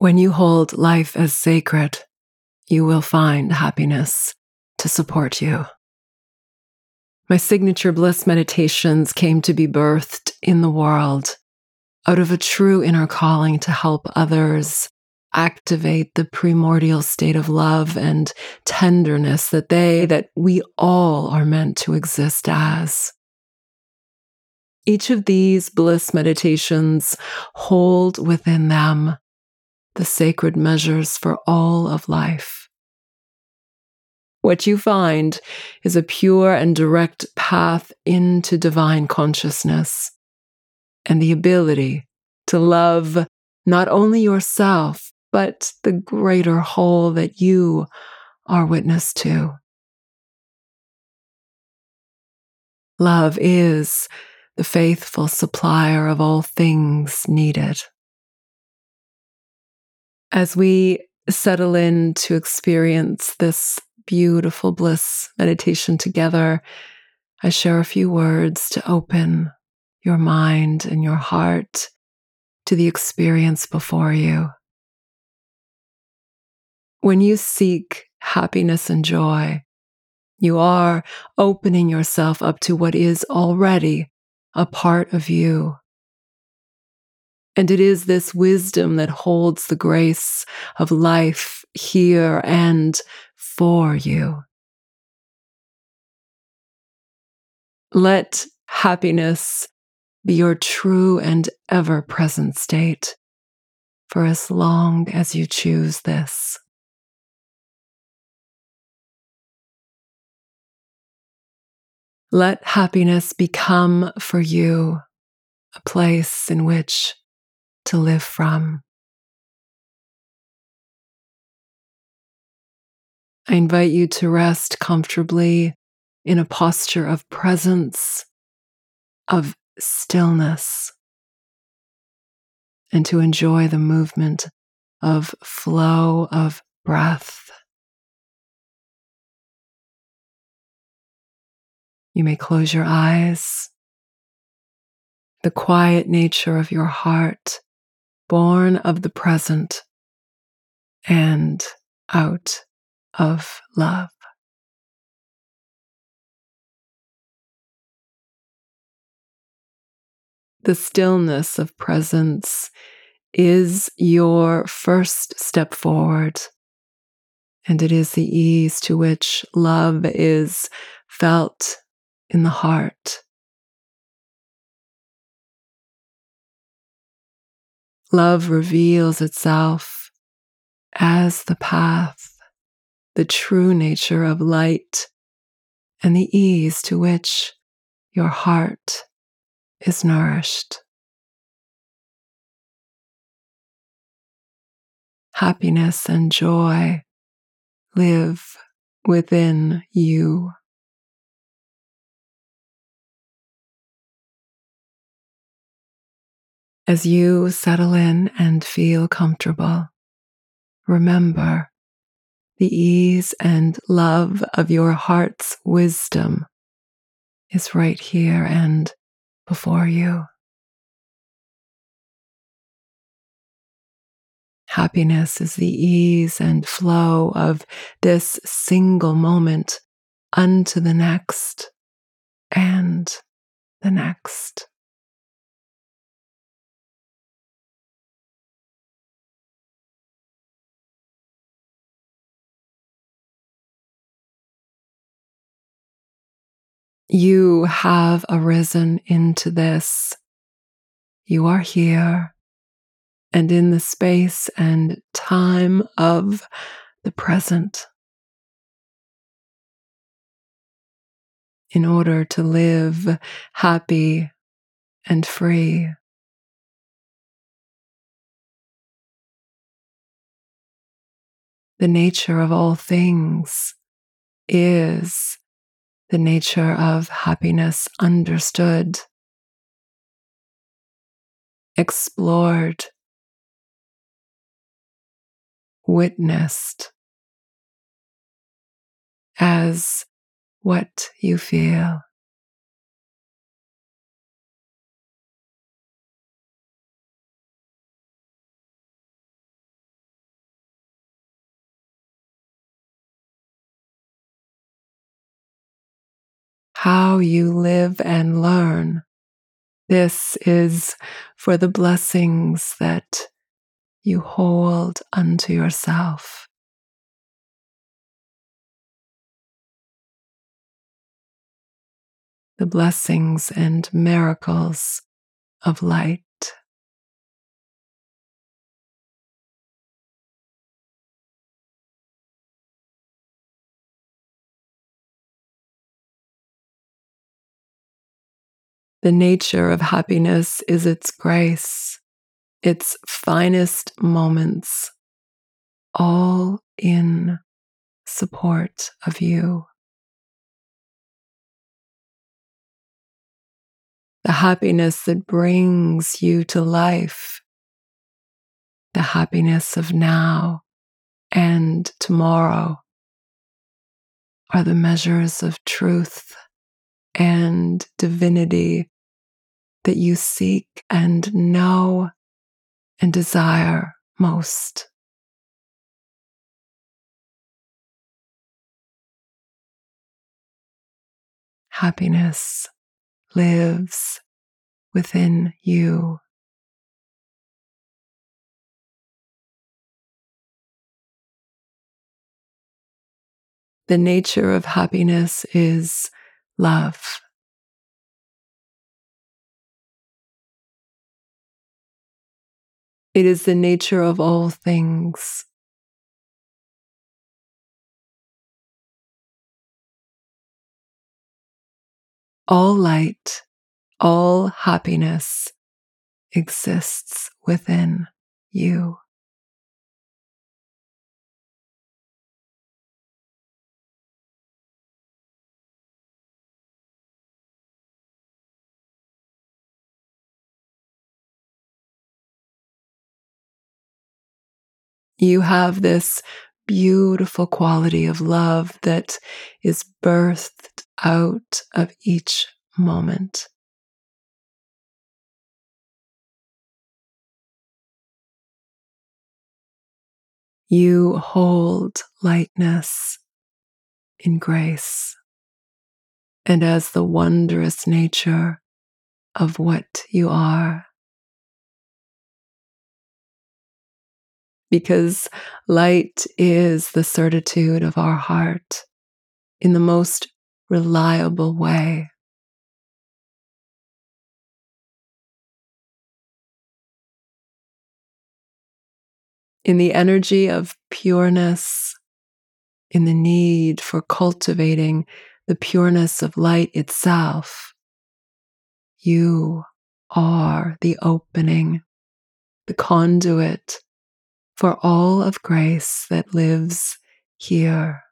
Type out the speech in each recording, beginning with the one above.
When you hold life as sacred, you will find happiness to support you. My signature bliss meditations came to be birthed in the world out of a true inner calling to help others activate the primordial state of love and tenderness that they, that we all are meant to exist as. Each of these bliss meditations hold within them the sacred measures for all of life. What you find is a pure and direct path into divine consciousness and the ability to love not only yourself, but the greater whole that you are witness to. Love is the faithful supplier of all things needed. As we settle in to experience this beautiful bliss meditation together, I share a few words to open your mind and your heart to the experience before you. When you seek happiness and joy, you are opening yourself up to what is already a part of you. And it is this wisdom that holds the grace of life here and for you. Let happiness be your true and ever present state for as long as you choose this. Let happiness become for you a place in which to live from. I invite you to rest comfortably in a posture of presence, of stillness, and to enjoy the movement of flow of breath. You may close your eyes. The quiet nature of your heart born of the present and out of love. The stillness of presence is your first step forward, and it is the ease to which love is felt in the heart Love reveals itself as the path, the true nature of light, and the ease to which your heart is nourished. Happiness and joy live within you. As you settle in and feel comfortable, remember the ease and love of your heart's wisdom is right here and before you. Happiness is the ease and flow of this single moment unto the next and the next. You have arisen into this. You are here and in the space and time of the present. In order to live happy and free. The nature of all things is the nature of happiness understood, explored, witnessed as what you feel. How you live and learn. This is for the blessings that you hold unto yourself. The blessings and miracles of light. The nature of happiness is its grace, its finest moments, all in support of you. The happiness that brings you to life, the happiness of now and tomorrow are the measures of truth and divinity that you seek and know and desire most. Happiness lives within you. The nature of happiness is love. It is the nature of all things. All light, all happiness exists within you. You have this beautiful quality of love that is birthed out of each moment. You hold lightness in grace and as the wondrous nature of what you are. Because light is the certitude of our heart in the most reliable way. In the energy of pureness, in the need for cultivating the pureness of light itself, you are the opening, the conduit for all of grace that lives here.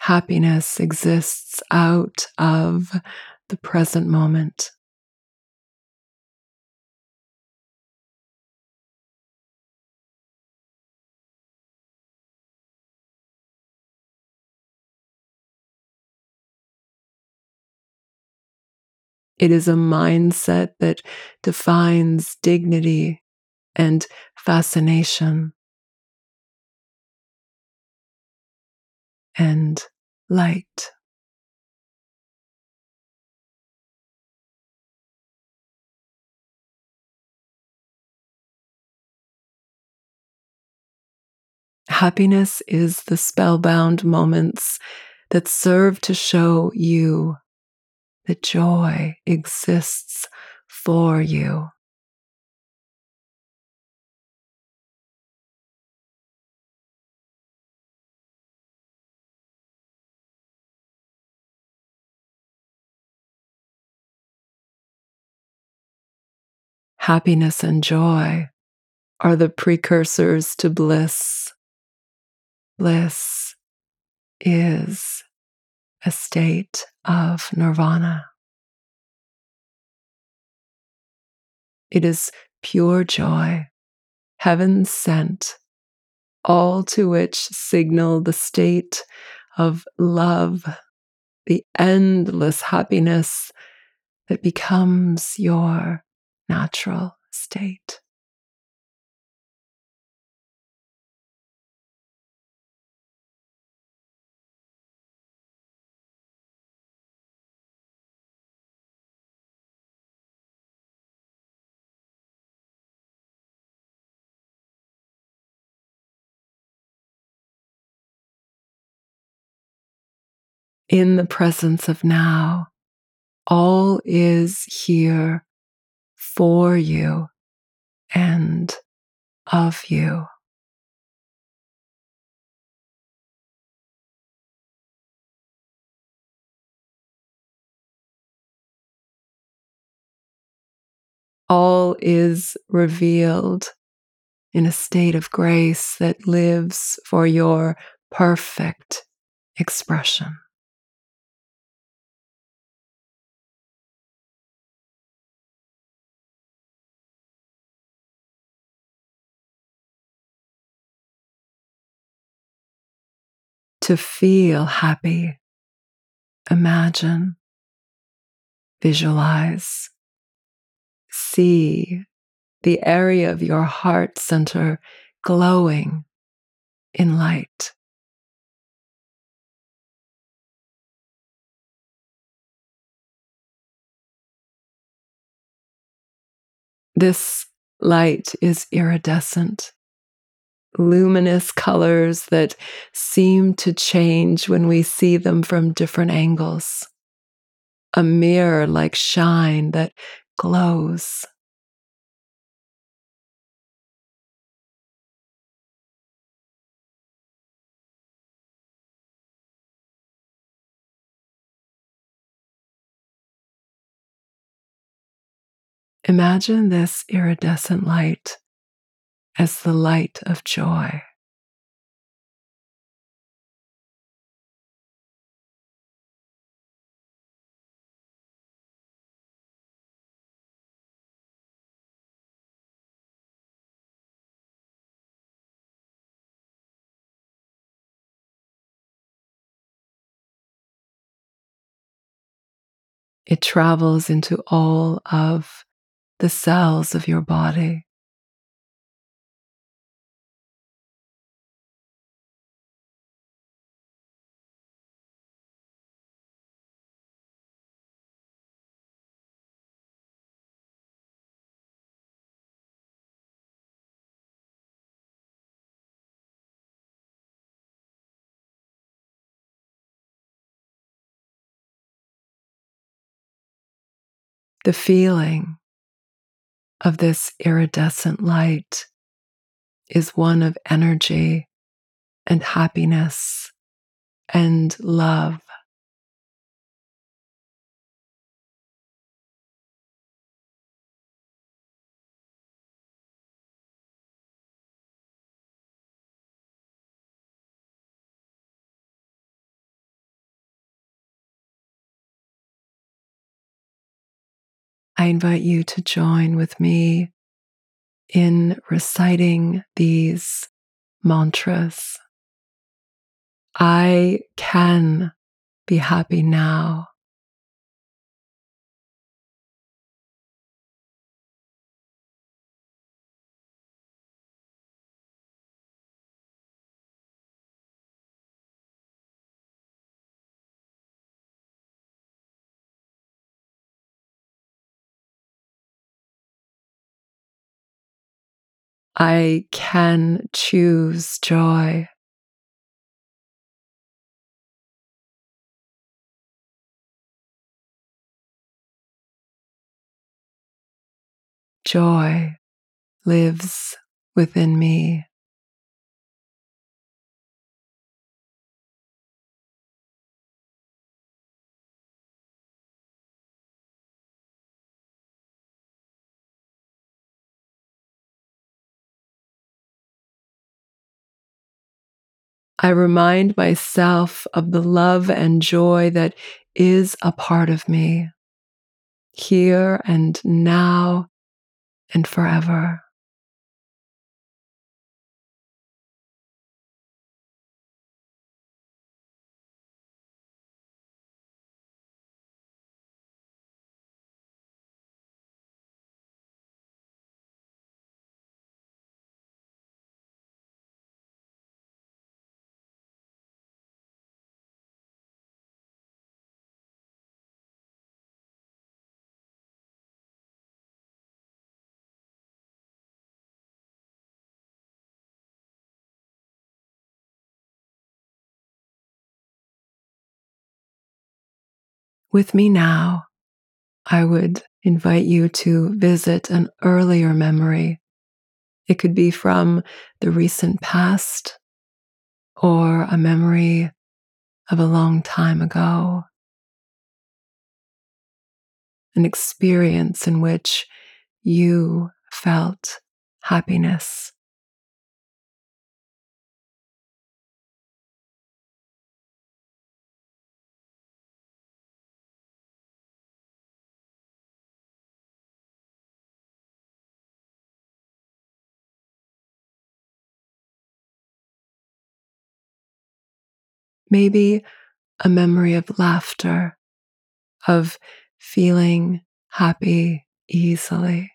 Happiness exists out of the present moment. It is a mindset that defines dignity and fascination and light. Happiness is the spellbound moments that serve to show you that joy exists for you. Happiness and joy are the precursors to bliss. Bliss is a state of nirvana. It is pure joy, heaven sent, all to which signal the state of love, the endless happiness that becomes your natural state. In the presence of now. All is here for you and of you. All is revealed in a state of grace that lives for your perfect expression. To feel happy, imagine, visualize, see the area of your heart center glowing in light. This light is iridescent luminous colors that seem to change when we see them from different angles. A mirror like shine that glows. Imagine this iridescent light as the light of joy. It travels into all of the cells of your body. The feeling of this iridescent light is one of energy and happiness and love. I invite you to join with me in reciting these mantras. I can be happy now. I can choose joy. Joy lives within me. I remind myself of the love and joy that is a part of me, here and now and forever. With me now, I would invite you to visit an earlier memory. It could be from the recent past or a memory of a long time ago. An experience in which you felt happiness. Maybe a memory of laughter, of feeling happy easily.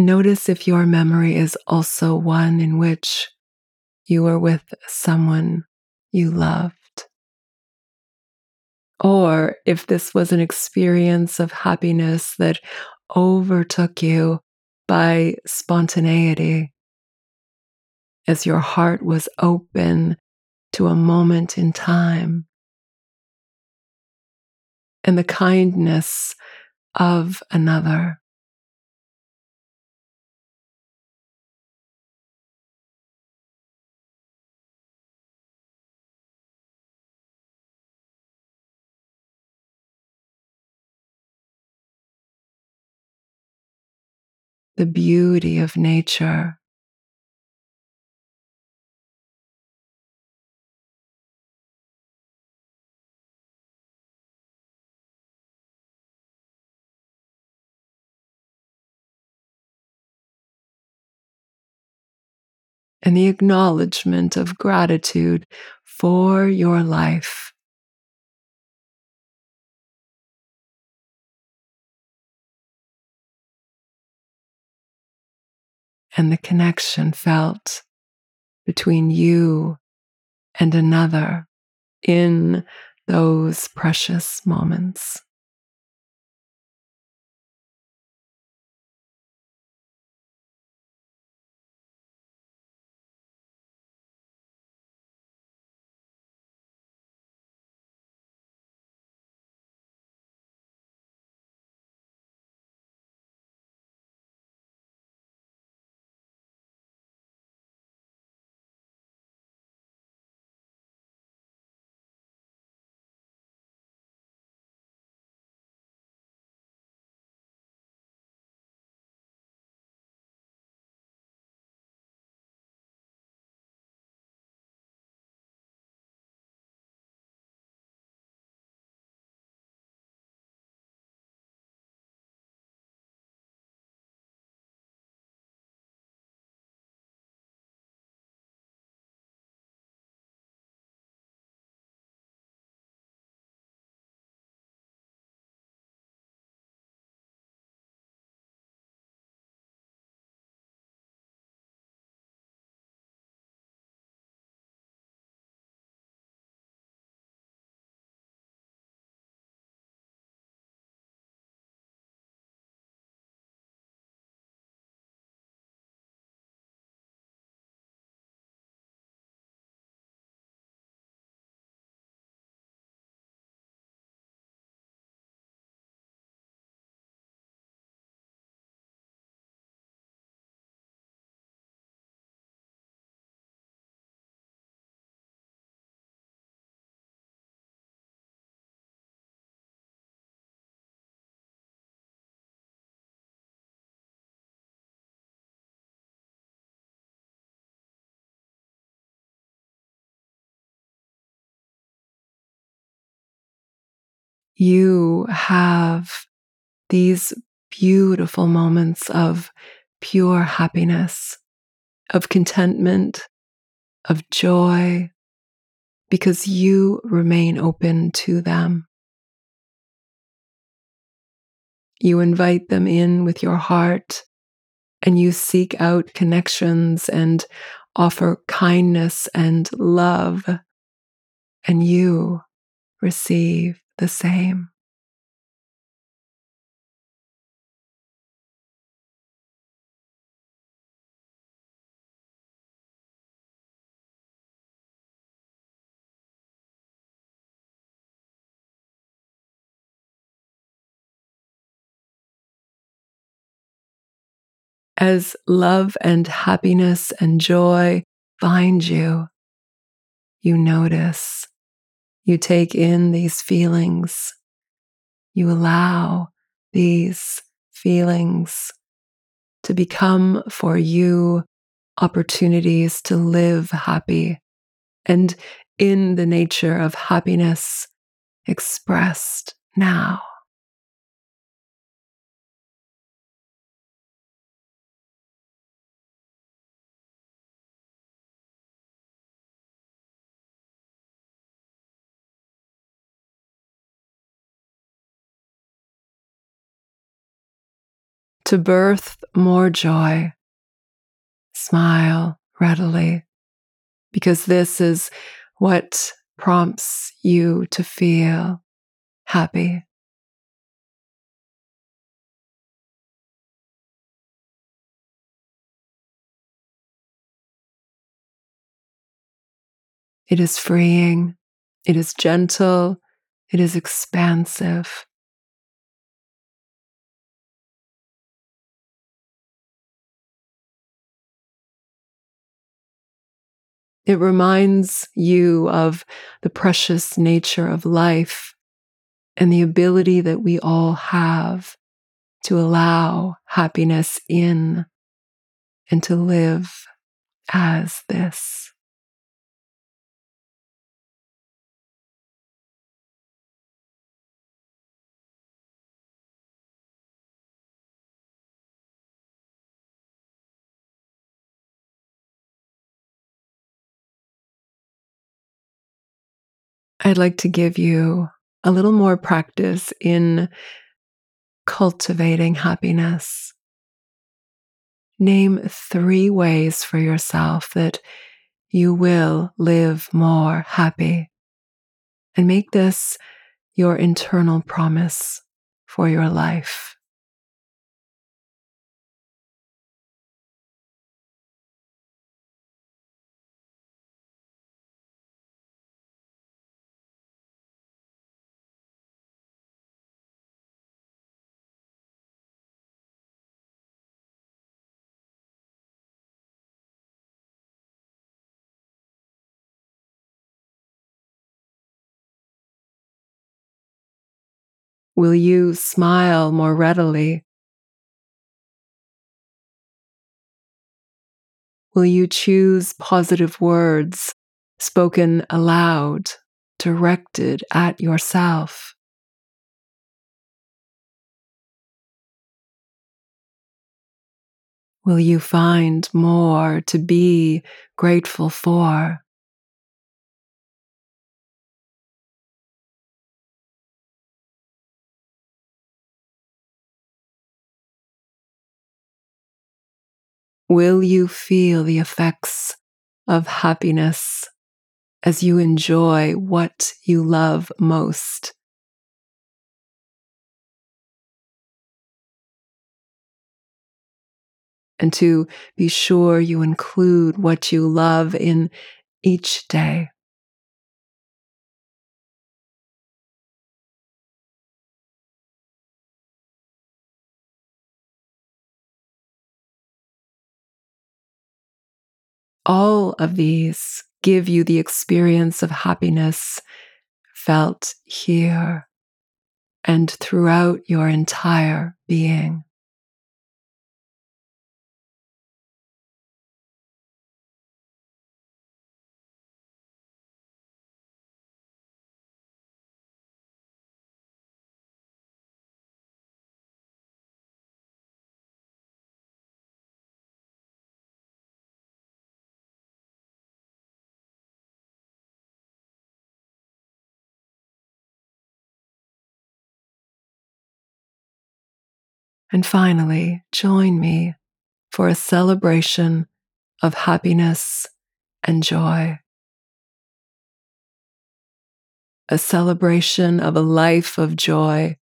Notice if your memory is also one in which you were with someone you loved. Or if this was an experience of happiness that overtook you by spontaneity, as your heart was open to a moment in time. And the kindness of another. The beauty of nature. And the acknowledgement of gratitude for your life. And the connection felt between you and another in those precious moments. You have these beautiful moments of pure happiness, of contentment, of joy, because you remain open to them. You invite them in with your heart and you seek out connections and offer kindness and love, and you receive the same. as love and happiness and joy find you, you notice, you take in these feelings, you allow these feelings to become for you opportunities to live happy and in the nature of happiness expressed now. To birth more joy. Smile readily, because this is what prompts you to feel happy. It is freeing, it is gentle, it is expansive. It reminds you of the precious nature of life and the ability that we all have to allow happiness in and to live as this. I'd like to give you a little more practice in cultivating happiness. Name three ways for yourself that you will live more happy. And make this your internal promise for your life. Will you smile more readily? Will you choose positive words spoken aloud, directed at yourself? Will you find more to be grateful for? Will you feel the effects of happiness as you enjoy what you love most? And to be sure you include what you love in each day. All of these give you the experience of happiness felt here and throughout your entire being. And finally, join me for a celebration of happiness and joy. A celebration of a life of joy.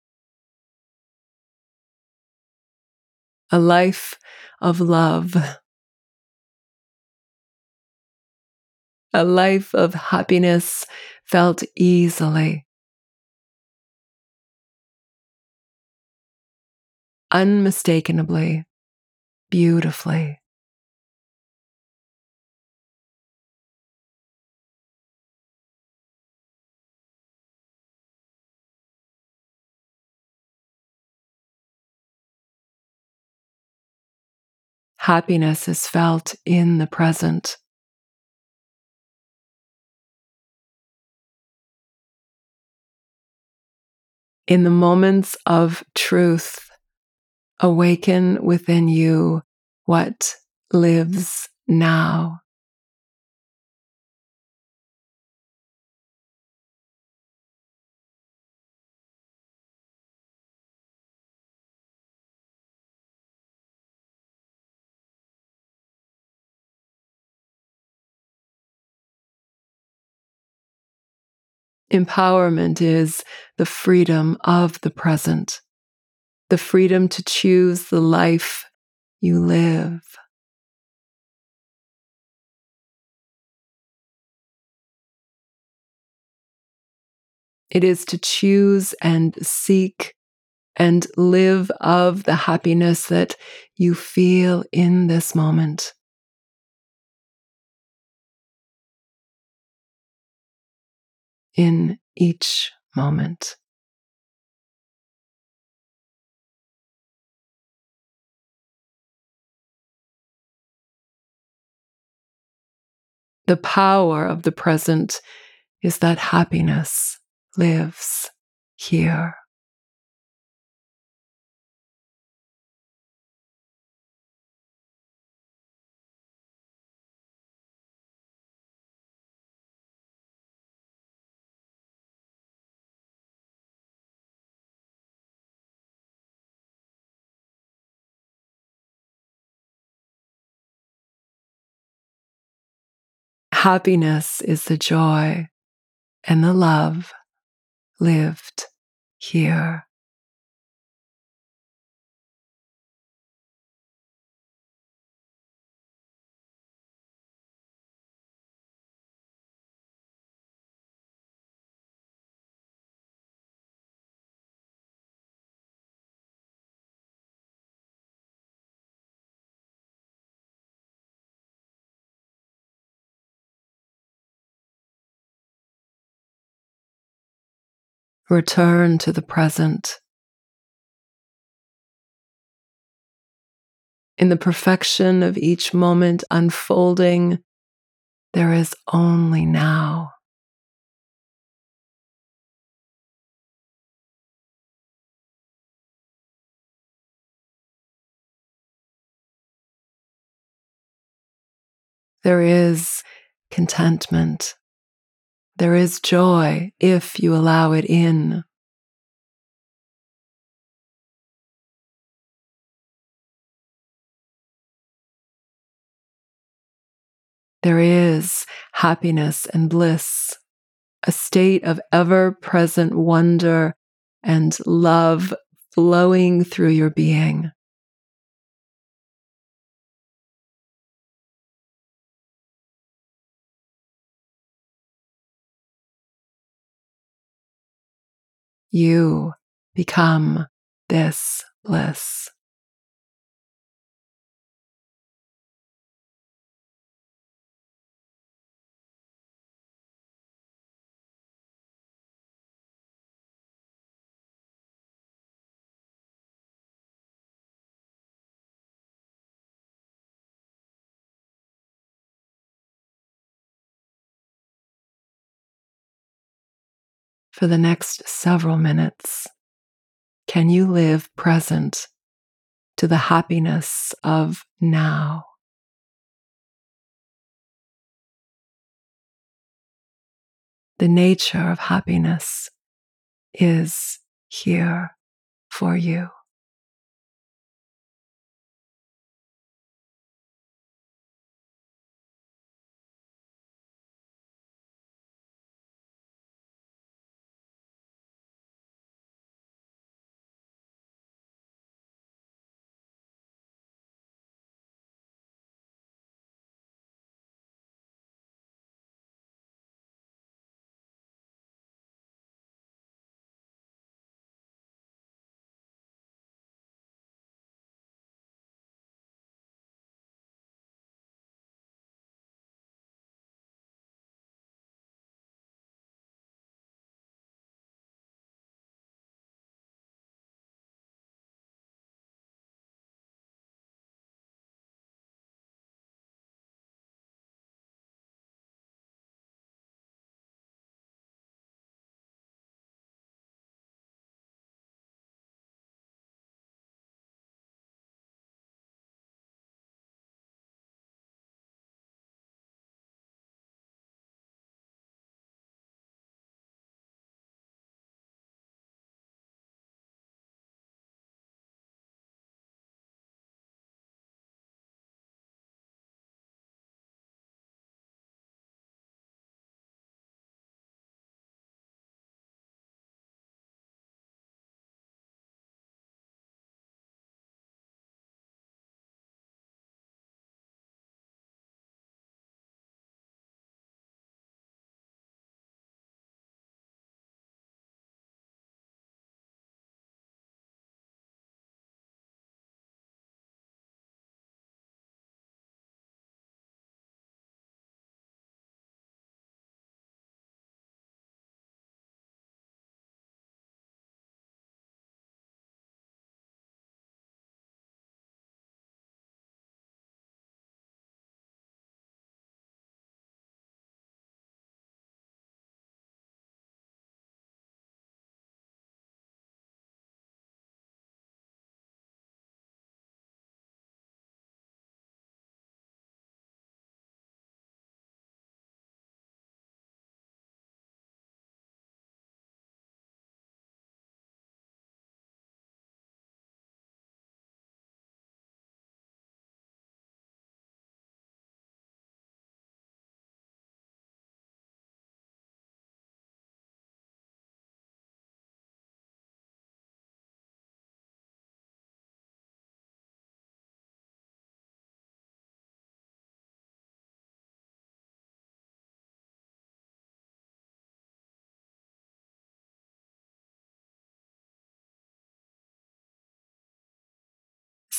A life of love. A life of happiness felt easily. Unmistakably, beautifully. Happiness is felt in the present. In the moments of truth, awaken within you what lives now. Empowerment is the freedom of the present, the freedom to choose the life you live. It is to choose and seek and live of the happiness that you feel in this moment. in each moment. The power of the present is that happiness lives here. Happiness is the joy and the love lived here. Return to the present. In the perfection of each moment unfolding, there is only now. There is contentment. There is joy if you allow it in. There is happiness and bliss, a state of ever present wonder and love flowing through your being. You become this bliss. For the next several minutes, can you live present to the happiness of now? The nature of happiness is here for you.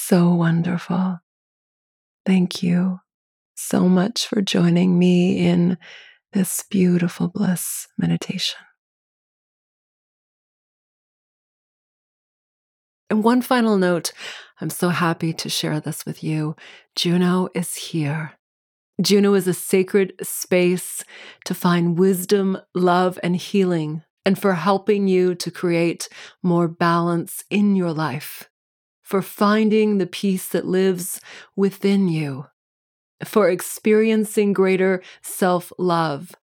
So wonderful. Thank you so much for joining me in this beautiful bliss meditation. And one final note I'm so happy to share this with you. Juno is here. Juno is a sacred space to find wisdom, love, and healing, and for helping you to create more balance in your life, for finding the peace that lives within you, for experiencing greater self love,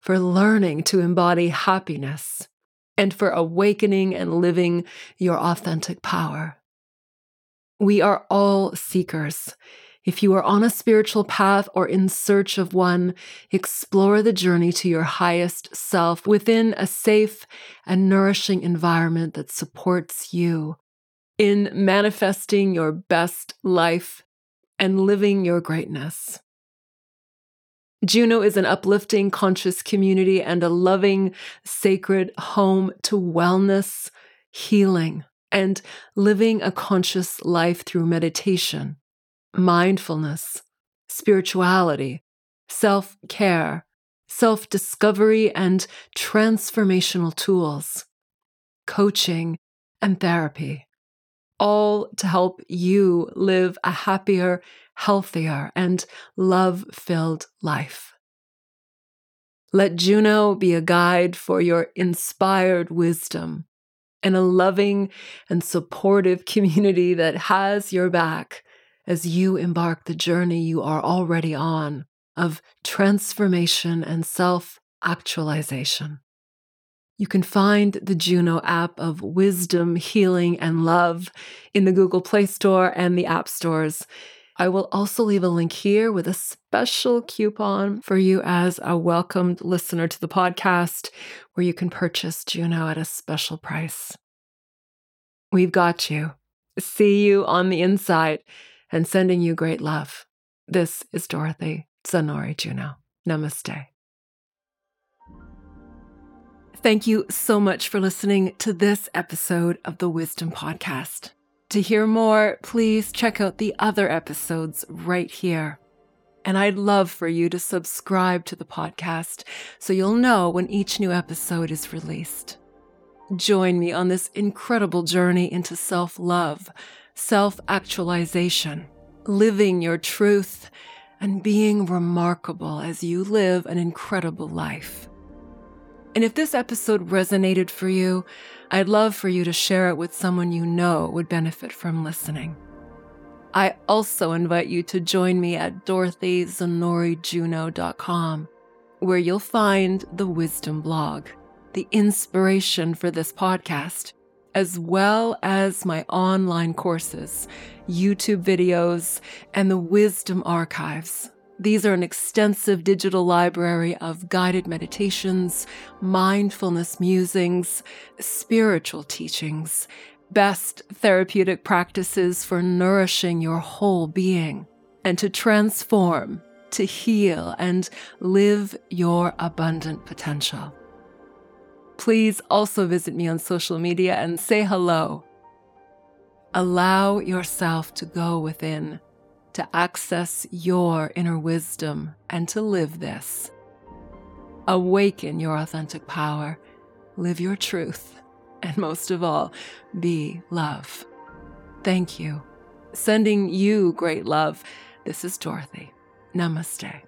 for learning to embody happiness, and for awakening and living your authentic power. We are all seekers. If you are on a spiritual path or in search of one, explore the journey to your highest self within a safe and nourishing environment that supports you in manifesting your best life and living your greatness. Juno is an uplifting, conscious community and a loving, sacred home to wellness, healing, and living a conscious life through meditation, mindfulness, spirituality, self care, self discovery, and transformational tools, coaching, and therapy all to help you live a happier, healthier, and love filled life. Let Juno be a guide for your inspired wisdom and a loving and supportive community that has your back as you embark the journey you are already on of transformation and self actualization. You can find the Juno app of wisdom, healing, and love in the Google Play Store and the App Stores. I will also leave a link here with a special coupon for you as a welcomed listener to the podcast, where you can purchase Juno at a special price. We've got you. See you on the inside and sending you great love. This is Dorothy Zanori Juno. Namaste. Thank you so much for listening to this episode of the Wisdom Podcast. To hear more, please check out the other episodes right here. And I'd love for you to subscribe to the podcast so you'll know when each new episode is released. Join me on this incredible journey into self love, self actualization, living your truth, and being remarkable as you live an incredible life. And if this episode resonated for you, I'd love for you to share it with someone you know would benefit from listening. I also invite you to join me at dorothyzanorijuno.com, where you'll find the Wisdom blog, the inspiration for this podcast, as well as my online courses, YouTube videos, and the Wisdom archives these are an extensive digital library of guided meditations, mindfulness musings, spiritual teachings, best therapeutic practices for nourishing your whole being and to transform, to heal, and live your abundant potential. Please also visit me on social media and say hello. Allow yourself to go within to access your inner wisdom and to live this. Awaken your authentic power, live your truth, and most of all, be love. Thank you. Sending you great love. This is Dorothy. Namaste.